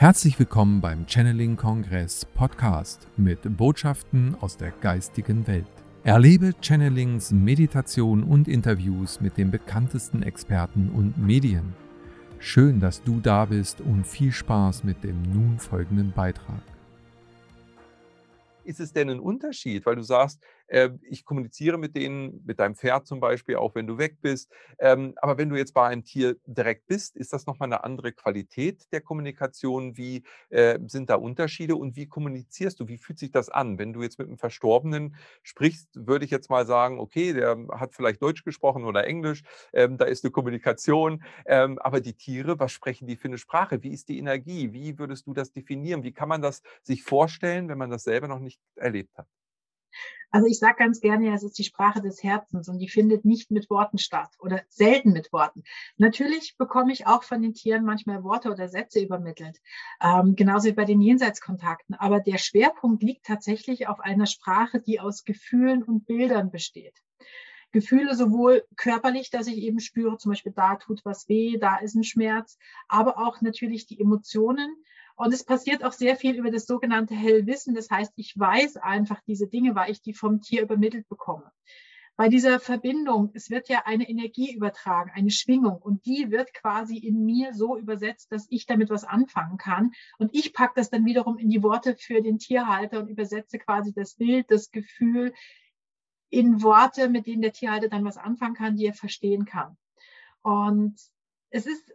Herzlich willkommen beim Channeling Kongress Podcast mit Botschaften aus der geistigen Welt. Erlebe Channelings, Meditation und Interviews mit den bekanntesten Experten und Medien. Schön, dass du da bist und viel Spaß mit dem nun folgenden Beitrag ist es denn ein Unterschied? Weil du sagst, ich kommuniziere mit denen, mit deinem Pferd zum Beispiel, auch wenn du weg bist. Ähm, aber wenn du jetzt bei einem Tier direkt bist, ist das nochmal eine andere Qualität der Kommunikation? Wie äh, sind da Unterschiede und wie kommunizierst du? Wie fühlt sich das an? Wenn du jetzt mit einem Verstorbenen sprichst, würde ich jetzt mal sagen, okay, der hat vielleicht Deutsch gesprochen oder Englisch, ähm, da ist eine Kommunikation. Ähm, aber die Tiere, was sprechen die für eine Sprache? Wie ist die Energie? Wie würdest du das definieren? Wie kann man das sich vorstellen, wenn man das selber noch nicht erlebt hat? Also ich sage ganz gerne, es ist die Sprache des Herzens und die findet nicht mit Worten statt oder selten mit Worten. Natürlich bekomme ich auch von den Tieren manchmal Worte oder Sätze übermittelt, ähm, genauso wie bei den Jenseitskontakten. Aber der Schwerpunkt liegt tatsächlich auf einer Sprache, die aus Gefühlen und Bildern besteht. Gefühle sowohl körperlich, dass ich eben spüre, zum Beispiel da tut was weh, da ist ein Schmerz, aber auch natürlich die Emotionen, und es passiert auch sehr viel über das sogenannte Hellwissen. Das heißt, ich weiß einfach diese Dinge, weil ich die vom Tier übermittelt bekomme. Bei dieser Verbindung, es wird ja eine Energie übertragen, eine Schwingung und die wird quasi in mir so übersetzt, dass ich damit was anfangen kann. Und ich packe das dann wiederum in die Worte für den Tierhalter und übersetze quasi das Bild, das Gefühl in Worte, mit denen der Tierhalter dann was anfangen kann, die er verstehen kann. Und es ist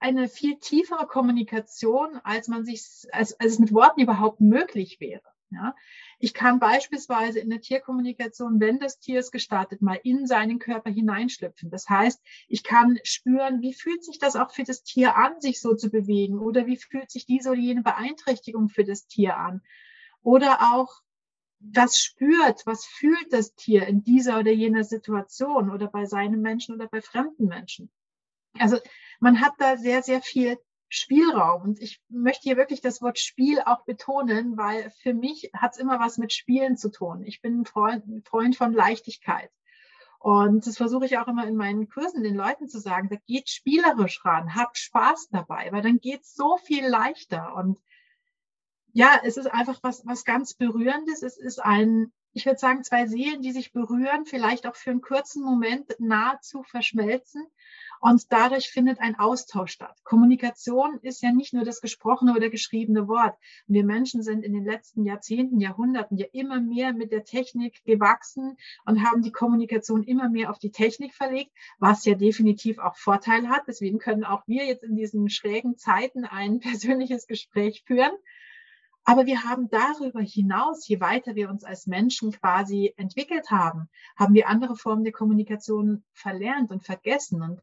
eine viel tiefere Kommunikation, als man sich, als, als es mit Worten überhaupt möglich wäre. Ja, ich kann beispielsweise in der Tierkommunikation, wenn das Tier es gestartet, mal in seinen Körper hineinschlüpfen. Das heißt, ich kann spüren, wie fühlt sich das auch für das Tier an, sich so zu bewegen oder wie fühlt sich diese oder jene Beeinträchtigung für das Tier an. Oder auch, was spürt, was fühlt das Tier in dieser oder jener Situation oder bei seinem Menschen oder bei fremden Menschen. Also man hat da sehr, sehr viel Spielraum. Und ich möchte hier wirklich das Wort Spiel auch betonen, weil für mich hat es immer was mit Spielen zu tun. Ich bin ein Freund, ein Freund von Leichtigkeit. Und das versuche ich auch immer in meinen Kursen den Leuten zu sagen, da geht spielerisch ran, habt Spaß dabei, weil dann geht es so viel leichter. Und ja, es ist einfach was, was ganz Berührendes. Es ist ein, ich würde sagen, zwei Seelen, die sich berühren, vielleicht auch für einen kurzen Moment nahezu verschmelzen und dadurch findet ein Austausch statt. Kommunikation ist ja nicht nur das gesprochene oder geschriebene Wort. Wir Menschen sind in den letzten Jahrzehnten, Jahrhunderten ja immer mehr mit der Technik gewachsen und haben die Kommunikation immer mehr auf die Technik verlegt, was ja definitiv auch Vorteile hat. Deswegen können auch wir jetzt in diesen schrägen Zeiten ein persönliches Gespräch führen. Aber wir haben darüber hinaus, je weiter wir uns als Menschen quasi entwickelt haben, haben wir andere Formen der Kommunikation verlernt und vergessen. Und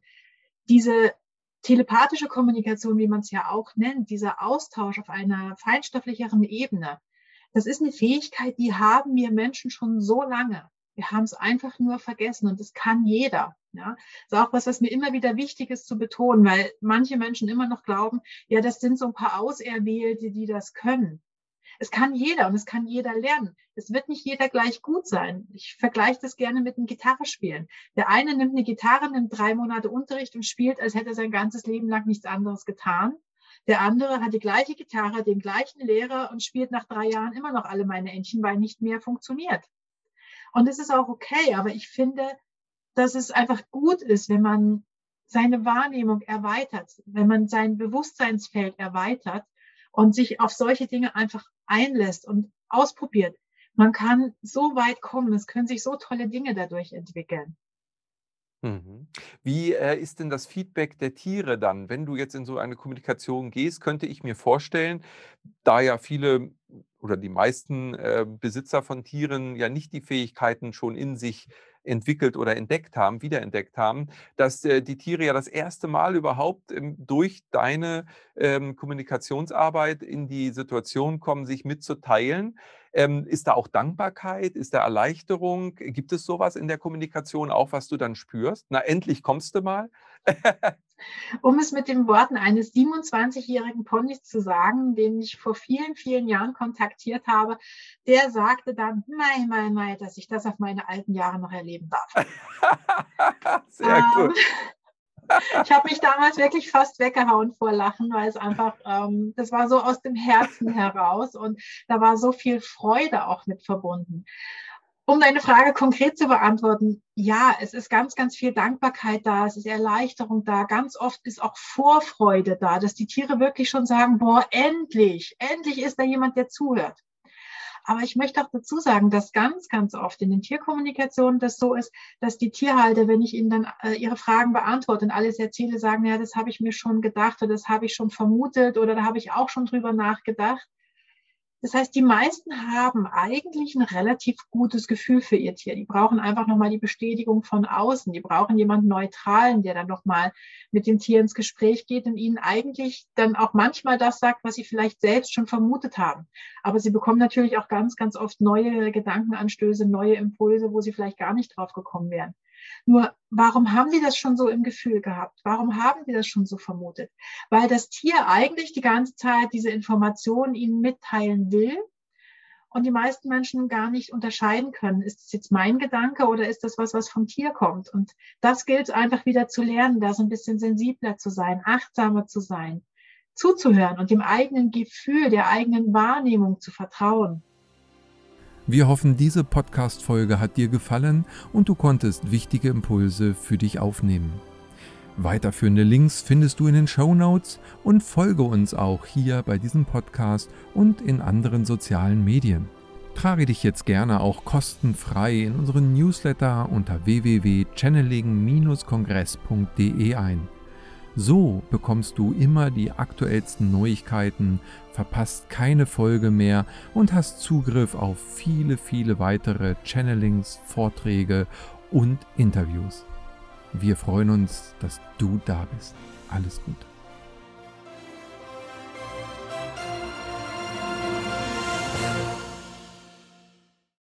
diese telepathische Kommunikation, wie man es ja auch nennt, dieser Austausch auf einer feinstofflicheren Ebene, das ist eine Fähigkeit, die haben wir Menschen schon so lange. Wir haben es einfach nur vergessen und das kann jeder. Ja, das ist auch was, was mir immer wieder wichtig ist zu betonen, weil manche Menschen immer noch glauben, ja, das sind so ein paar Auserwählte, die das können. Es kann jeder und es kann jeder lernen. Es wird nicht jeder gleich gut sein. Ich vergleiche das gerne mit dem Gitarrespielen. Der eine nimmt eine Gitarre, nimmt drei Monate Unterricht und spielt, als hätte er sein ganzes Leben lang nichts anderes getan. Der andere hat die gleiche Gitarre, den gleichen Lehrer und spielt nach drei Jahren immer noch alle meine Entchen, weil nicht mehr funktioniert. Und es ist auch okay, aber ich finde, dass es einfach gut ist, wenn man seine Wahrnehmung erweitert, wenn man sein Bewusstseinsfeld erweitert und sich auf solche Dinge einfach einlässt und ausprobiert. Man kann so weit kommen, es können sich so tolle Dinge dadurch entwickeln. Mhm. Wie äh, ist denn das Feedback der Tiere dann? Wenn du jetzt in so eine Kommunikation gehst, könnte ich mir vorstellen, da ja viele oder die meisten äh, Besitzer von Tieren ja nicht die Fähigkeiten schon in sich entwickelt oder entdeckt haben, wiederentdeckt haben, dass äh, die Tiere ja das erste Mal überhaupt ähm, durch deine ähm, Kommunikationsarbeit in die Situation kommen, sich mitzuteilen. Ähm, ist da auch Dankbarkeit? Ist da Erleichterung? Gibt es sowas in der Kommunikation auch, was du dann spürst? Na, endlich kommst du mal. um es mit den Worten eines 27-jährigen Ponys zu sagen, den ich vor vielen, vielen Jahren kontaktiert habe, der sagte dann, mei, mei, mei, dass ich das auf meine alten Jahre noch erleben darf. Sehr ähm, gut. ich habe mich damals wirklich fast weggehauen vor Lachen, weil es einfach, ähm, das war so aus dem Herzen heraus und da war so viel Freude auch mit verbunden. Um deine Frage konkret zu beantworten, ja, es ist ganz, ganz viel Dankbarkeit da, es ist Erleichterung da, ganz oft ist auch Vorfreude da, dass die Tiere wirklich schon sagen, boah, endlich, endlich ist da jemand, der zuhört. Aber ich möchte auch dazu sagen, dass ganz, ganz oft in den Tierkommunikationen das so ist, dass die Tierhalter, wenn ich ihnen dann äh, ihre Fragen beantworte und alles erzähle, sagen, ja, das habe ich mir schon gedacht oder das habe ich schon vermutet oder da habe ich auch schon drüber nachgedacht. Das heißt, die meisten haben eigentlich ein relativ gutes Gefühl für ihr Tier. Die brauchen einfach nochmal die Bestätigung von außen. Die brauchen jemanden Neutralen, der dann nochmal mit dem Tier ins Gespräch geht und ihnen eigentlich dann auch manchmal das sagt, was sie vielleicht selbst schon vermutet haben. Aber sie bekommen natürlich auch ganz, ganz oft neue Gedankenanstöße, neue Impulse, wo sie vielleicht gar nicht drauf gekommen wären. Nur, warum haben die das schon so im Gefühl gehabt? Warum haben die das schon so vermutet? Weil das Tier eigentlich die ganze Zeit diese Informationen ihnen mitteilen will und die meisten Menschen gar nicht unterscheiden können, ist das jetzt mein Gedanke oder ist das was, was vom Tier kommt? Und das gilt einfach wieder zu lernen, da so ein bisschen sensibler zu sein, achtsamer zu sein, zuzuhören und dem eigenen Gefühl, der eigenen Wahrnehmung zu vertrauen. Wir hoffen, diese Podcast-Folge hat dir gefallen und du konntest wichtige Impulse für dich aufnehmen. Weiterführende Links findest du in den Show Notes und folge uns auch hier bei diesem Podcast und in anderen sozialen Medien. Trage dich jetzt gerne auch kostenfrei in unseren Newsletter unter www.channeling-kongress.de ein. So bekommst du immer die aktuellsten Neuigkeiten, verpasst keine Folge mehr und hast Zugriff auf viele, viele weitere Channelings, Vorträge und Interviews. Wir freuen uns, dass du da bist. Alles Gute.